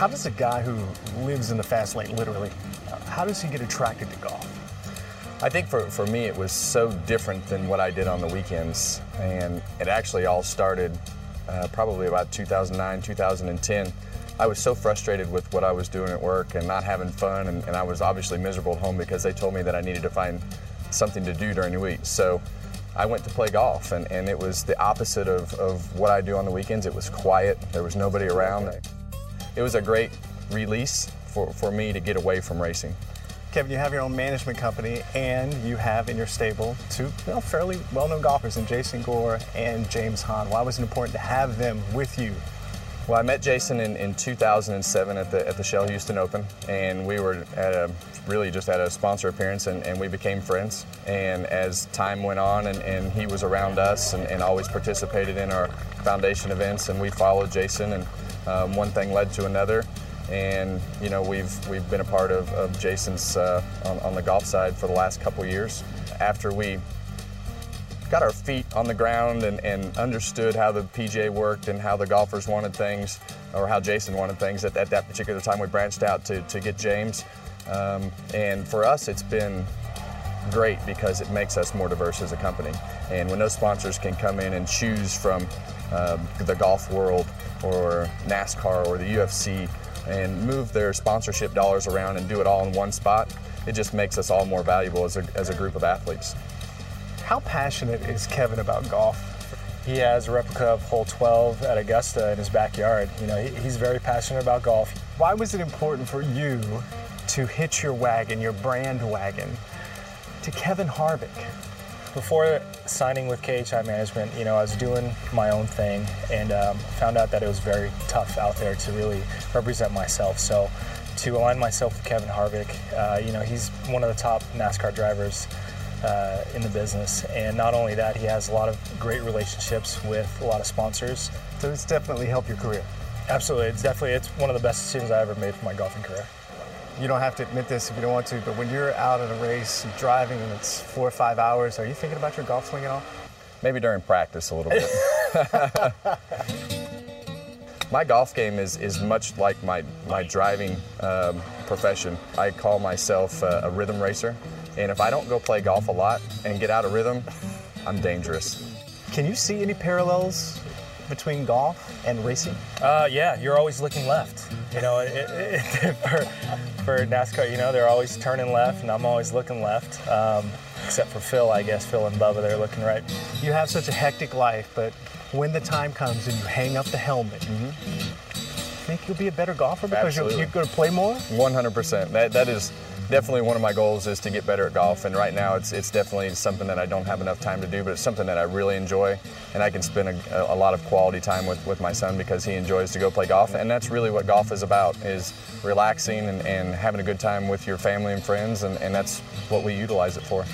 Speaker 22: How does a guy who lives in the fast lane, literally, uh, how does he get attracted to golf?
Speaker 21: I think for, for me, it was so different than what I did on the weekends. And it actually all started uh, probably about 2009, 2010. I was so frustrated with what I was doing at work and not having fun. And, and I was obviously miserable at home because they told me that I needed to find something to do during the week. So I went to play golf, and, and it was the opposite of, of what I do on the weekends. It was quiet, there was nobody around. It was a great release for, for me to get away from racing.
Speaker 22: Kevin, you have your own management company, and you have in your stable two well, fairly well-known golfers in Jason Gore and James Hahn. Why was it important to have them with you?
Speaker 21: Well, I met Jason in, in 2007 at the, at the Shell Houston Open, and we were at a really just at a sponsor appearance, and, and we became friends. And as time went on, and, and he was around us and, and always participated in our foundation events, and we followed Jason, and um, one thing led to another and you know we've we've been a part of, of Jason's uh, on, on, the golf side for the last couple years. After we got our feet on the ground and, and understood how the PGA worked and how the golfers wanted things, or how Jason wanted things, at, at that particular time we branched out to, to get James. Um, and for us, it's been great because it makes us more diverse as a company. And when those sponsors can come in and choose from uh, the golf world or NASCAR or the UFC and move their sponsorship dollars around and do it all in one spot, it just makes us all more valuable as a, as a group of athletes.
Speaker 22: How passionate is Kevin about golf? He has a replica of hole 12 at Augusta in his backyard. You know, he's very passionate about golf. Why was it important for you to hitch your wagon, your brand wagon, to Kevin Harvick? Before signing with KHI Management, you know, I was doing my own thing and um, found out that it was very tough out there to really represent myself. So to align myself with Kevin Harvick, uh, you know, he's one of the top NASCAR drivers uh, in the business. And not only that, he has a lot of great relationships with a lot of sponsors. So it's definitely helped your career. Absolutely, it's definitely it's one of the best decisions I ever made for my golfing career. You don't have to admit this if you don't want to, but when you're out at a race driving and it's four or five hours, are you thinking about your golf swing at all?
Speaker 21: Maybe during practice a little bit. my golf game is, is much like my, my driving um, profession. I call myself a, a rhythm racer. And if I don't go play golf a lot and get out of rhythm, I'm dangerous.
Speaker 22: Can you see any parallels between golf and racing? Uh, yeah, you're always looking left. You know, it, it, for, for NASCAR, you know, they're always turning left, and I'm always looking left. Um, except for Phil, I guess. Phil and Bubba, they're looking right. You have such a hectic life, but when the time comes and you hang up the helmet, mm-hmm. think you'll be a better golfer because you're, you're going to play more?
Speaker 21: 100%. That, that is definitely one of my goals is to get better at golf. And right now, it's it's definitely something that I don't have enough time to do, but it's something that I really enjoy, and I can spend a, a lot of quality time with, with my son because he enjoys to go play golf. And that's really what golf is about: is relaxing and, and having a good time with your family and friends, and, and that's what we utilize it for.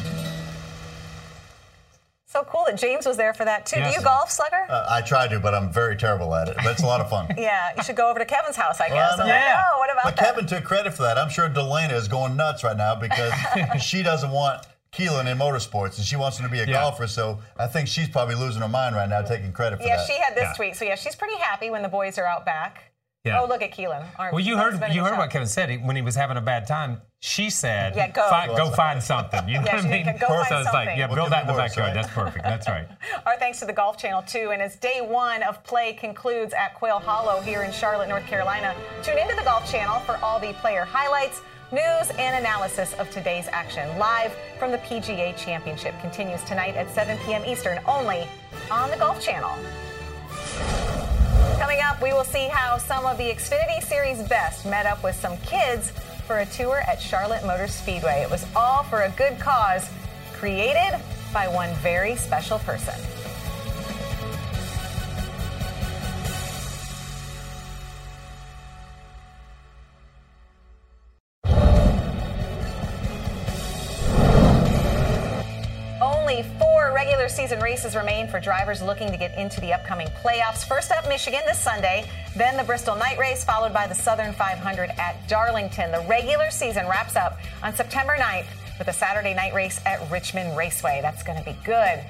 Speaker 5: So cool that James was there for that too. Yes. Do you golf, Slugger?
Speaker 11: Uh, I try to, but I'm very terrible at it. But it's a lot of fun.
Speaker 5: yeah, you should go over to Kevin's house, I guess. Well, yeah. Oh, what about
Speaker 11: but
Speaker 5: that?
Speaker 11: Kevin took credit for that. I'm sure Delana is going nuts right now because she doesn't want Keelan in motorsports, and she wants him to be a yeah. golfer. So I think she's probably losing her mind right now, taking credit for
Speaker 5: yeah,
Speaker 11: that.
Speaker 5: Yeah, she had this yeah. tweet. So yeah, she's pretty happy when the boys are out back. Yeah. Oh, look at Keelan.
Speaker 10: Well, you heard you heard what Kevin said when he was having a bad time. She said,
Speaker 5: "Yeah, go,
Speaker 10: find, go find something." You know
Speaker 5: yeah,
Speaker 10: what I mean?
Speaker 5: Go find
Speaker 10: so it's
Speaker 5: something.
Speaker 10: like, yeah, build that in the backyard. That's perfect. That's right.
Speaker 5: Our thanks to the Golf Channel too. And as day one of play concludes at Quail Hollow here in Charlotte, North Carolina, tune into the Golf Channel for all the player highlights. News and analysis of today's action live from the PGA Championship continues tonight at 7 p.m. Eastern only on the Golf Channel. Coming up, we will see how some of the Xfinity Series best met up with some kids for a tour at Charlotte Motor Speedway. It was all for a good cause created by one very special person. Regular season races remain for drivers looking to get into the upcoming playoffs. First up, Michigan this Sunday, then the Bristol Night Race, followed by the Southern 500 at Darlington. The regular season wraps up on September 9th with a Saturday night race at Richmond Raceway. That's going to be good.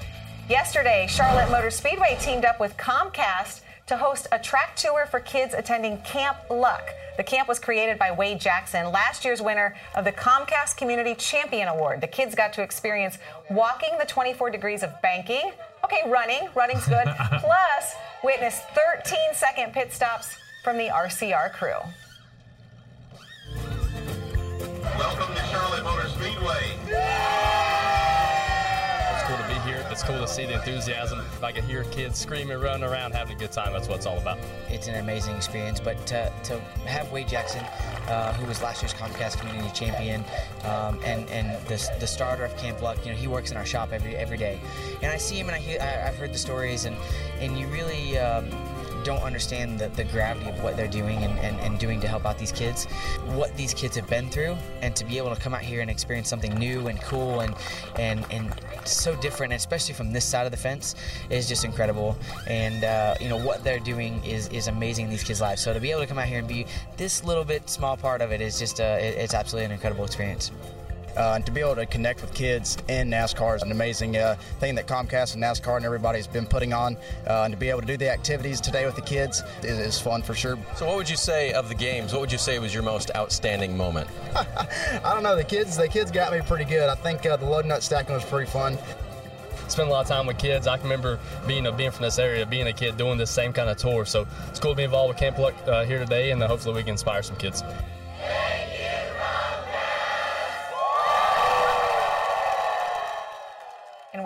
Speaker 5: Yesterday, Charlotte Motor Speedway teamed up with Comcast to host a track tour for kids attending Camp Luck. The camp was created by Wade Jackson, last year's winner of the Comcast Community Champion Award. The kids got to experience walking the 24 degrees of banking. Okay, running, running's good. Plus, witness 13 second pit stops from the RCR crew.
Speaker 4: Welcome to Charlotte Motor Speedway.
Speaker 23: It's cool to see the enthusiasm. I could hear kids screaming, running around, having a good time, that's what it's all about.
Speaker 24: It's an amazing experience, but to, to have Wade Jackson, uh, who was last year's Comcast Community Champion, um, and and the, the starter of Camp Luck, you know, he works in our shop every every day, and I see him and I hear, I, I've heard the stories, and and you really. Um, don't understand the, the gravity of what they're doing and, and, and doing to help out these kids, what these kids have been through, and to be able to come out here and experience something new and cool and and and so different, especially from this side of the fence, is just incredible. And uh, you know what they're doing is is amazing in these kids' lives. So to be able to come out here and be this little bit small part of it is just uh, it- it's absolutely an incredible experience.
Speaker 25: Uh, and to be able to connect with kids in NASCAR is an amazing uh, thing that Comcast and NASCAR and everybody's been putting on. Uh, and to be able to do the activities today with the kids is, is fun for sure.
Speaker 23: So, what would you say of the games? What would you say was your most outstanding moment?
Speaker 25: I don't know, the kids the kids got me pretty good. I think uh, the load nut stacking was pretty fun.
Speaker 23: Spend a lot of time with kids. I can remember being a, being from this area, being a kid, doing this same kind of tour. So it's cool to be involved with Camp Luck uh, here today, and uh, hopefully we can inspire some kids.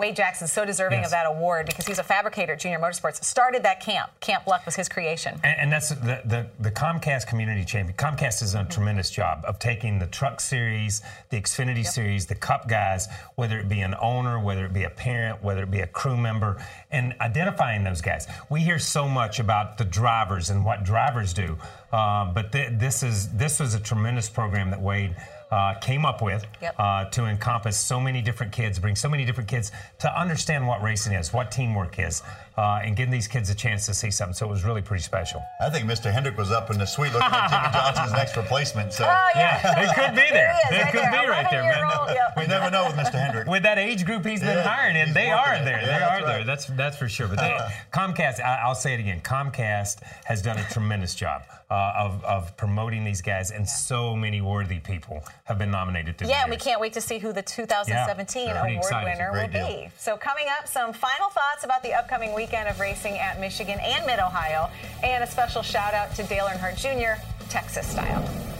Speaker 5: Wade Jackson so deserving
Speaker 10: Yes.
Speaker 5: of that award because he's a fabricator at Junior Motorsports. Started that camp. Camp Luck was his creation.
Speaker 10: And, and that's the, the, the Comcast Community Champion. Comcast has done a tremendous job of taking the Truck Series, the Xfinity Series, the Cup guys, whether it be an owner, whether it be a parent, whether it be a crew member, and identifying those guys. We hear so much about the drivers and what drivers do, uh, but th- this is this was a tremendous program that Wade. Uh, came up with
Speaker 5: Yep.
Speaker 10: uh, to encompass so many different kids, bring so many different kids to understand what racing is, what teamwork is, uh, and giving these kids a chance to see something. So it was really pretty special.
Speaker 11: I think Mr. Hendrick was up in the suite looking at Jimmie Johnson's next replacement. So
Speaker 10: Oh, yeah. Yeah, they could be there.
Speaker 5: There he is,
Speaker 10: They
Speaker 5: right
Speaker 10: could
Speaker 5: there.
Speaker 10: be right there, man.
Speaker 5: 11-year-old, yep.
Speaker 11: We never know with Mr. Hendrick.
Speaker 10: With that age group he's been
Speaker 11: Yeah,
Speaker 10: hiring in, they are
Speaker 11: it.
Speaker 10: there.
Speaker 11: Yeah,
Speaker 10: they
Speaker 11: that's
Speaker 10: are there. That's that's for sure. But they, Comcast, I, I'll say it again. Comcast has done a tremendous job uh, of of promoting these guys, and so many worthy people have been nominated through
Speaker 5: Yeah,
Speaker 10: the
Speaker 5: and we can't wait to see who the 2017
Speaker 10: Yeah,
Speaker 5: award
Speaker 10: excited.
Speaker 5: winner will
Speaker 10: deal.
Speaker 5: be. So, coming up, some final thoughts about the upcoming weekend of racing at Michigan and Mid Ohio, and a special shout out to Dale Earnhardt Jr., Texas style.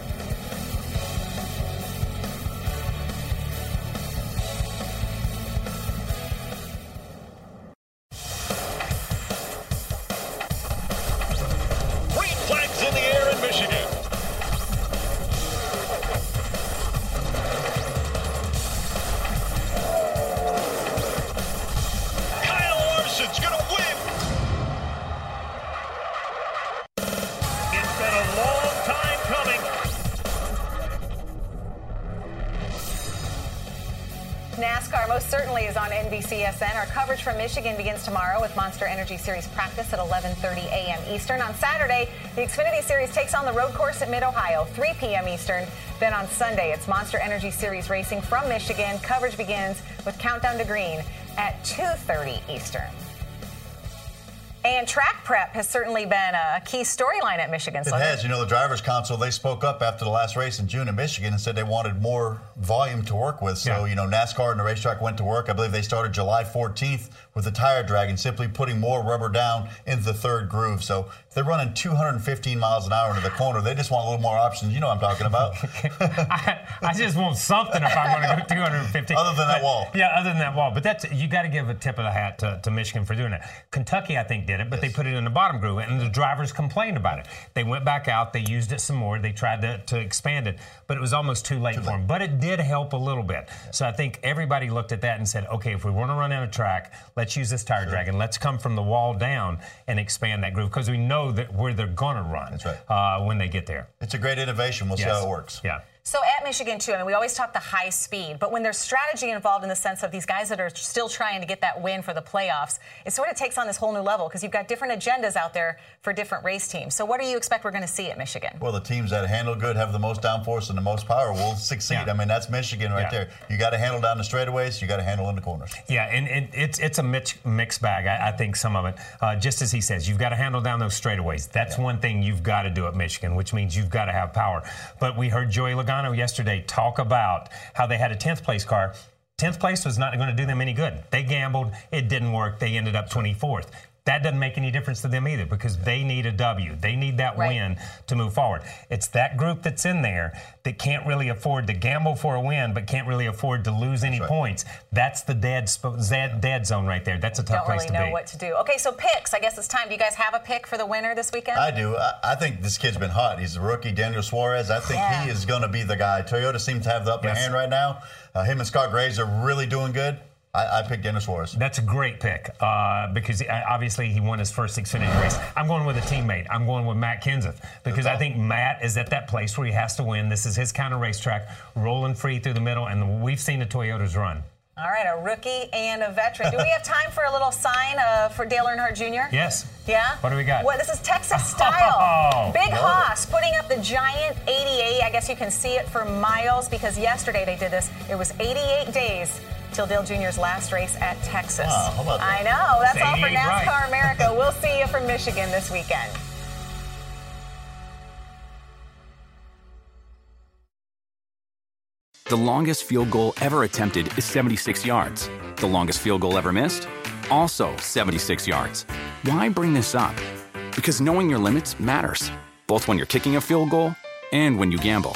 Speaker 5: From Michigan begins tomorrow with Monster Energy Series practice at 11:30 a.m. Eastern. On Saturday, the Xfinity Series takes on the road course at Mid Ohio, 3 p.m. Eastern. Then on Sunday, it's Monster Energy Series racing from Michigan. Coverage begins with Countdown to Green at 2:30 Eastern. And track prep has certainly been a key storyline at Michigan.
Speaker 11: It has. You know, the Drivers' Council, they spoke up after the last race in June in Michigan and said they wanted more volume to work with. So, you know, NASCAR and the racetrack went to work. I believe they started July 14th with the tire drag and simply putting more rubber down into the third groove. So, if they're running 215 miles an hour into the corner, they just want a little more options. You know what I'm talking about.
Speaker 10: I just want something if I'm going to go 250.
Speaker 11: Other than that
Speaker 10: But-
Speaker 11: wall.
Speaker 10: Yeah, other than that wall. But that's you got to give a tip of the hat to, to Michigan for doing that. Kentucky, I think, did it, but they put it in the bottom groove, and the drivers complained about it. They went back out, they used it some more, they tried to, to expand it, but it was almost too late for them. But it did help a little bit. So I think everybody looked at that and said, okay, if we want to run out of track, let's use this tire drag and let's come from the wall down and expand that groove because we know that where they're going to run uh, when they get there.
Speaker 11: It's a great innovation. We'll see how it works.
Speaker 10: Yeah.
Speaker 5: So at Michigan too, I mean, we always talk the high speed, but when there's strategy involved in the sense of these guys that are still trying to get that win for the playoffs, it sort of takes on this whole new level because you've got different agendas out there for different race teams. So what do you expect we're going to see at Michigan?
Speaker 11: Well, the teams that handle good, have the most downforce and the most power will succeed. I mean, that's Michigan right
Speaker 10: Yeah.
Speaker 11: there. You got to handle down the straightaways. You got to handle in the corners.
Speaker 10: Yeah, and, and it's it's a mix, mixed bag. I, I think some of it, uh, just as he says, you've got to handle down those straightaways. That's one thing you've got to do at Michigan, which means you've got to have power. But we heard Joey Logano yesterday talk about how they had a 10th place car. 10th place was not going to do them any good. They gambled, it didn't work. They ended up 24th. That doesn't make any difference to them either because they need a W. They need that
Speaker 5: Right.
Speaker 10: win to move forward. It's that group that's in there that can't really afford to gamble for a win, but can't really afford to lose any points. That's the dead, sp- dead, dead zone right there. That's a tough
Speaker 5: Don't
Speaker 10: place
Speaker 5: really
Speaker 10: to
Speaker 5: know
Speaker 10: be.
Speaker 5: what to do. Okay, so picks. I guess it's time. Do you guys have a pick for the winner this weekend?
Speaker 11: I do. I, I think this kid's been hot. He's a rookie, Daniel Suarez. I think
Speaker 5: Yeah.
Speaker 11: he is going to be the guy. Toyota seems to have the upper
Speaker 10: Yes.
Speaker 11: hand right now. Uh, him and Scott Graves are really doing good. I, I picked Daniel Suarez.
Speaker 10: That's a great pick uh, because uh, obviously he won his first Xfinity race. I'm going with a teammate. I'm going with Matt Kenseth because I think Matt is at that place where he has to win. This is his kind of racetrack, rolling free through the middle, and we've seen the Toyotas run.
Speaker 5: All right, a rookie and a veteran. Do we have time for a little sign uh, for Dale Earnhardt Jr.?
Speaker 10: Yes.
Speaker 5: Yeah?
Speaker 10: What do we got?
Speaker 5: What, this is Texas style.
Speaker 10: Oh,
Speaker 5: Big
Speaker 10: love
Speaker 5: Hoss putting up the giant 88. I guess you can see it for miles because yesterday they did this. It was 88 days till Dale Jr.'s last race at Texas.
Speaker 11: Wow, how about that?
Speaker 5: I know. That's
Speaker 11: It's
Speaker 5: all for
Speaker 11: 88 right.
Speaker 5: NASCAR America. We'll see you from Michigan this weekend.
Speaker 26: The longest field goal ever attempted is 76 yards. The longest field goal ever missed? Also 76 yards. Why bring this up? Because knowing your limits matters, both when you're kicking a field goal and when you gamble.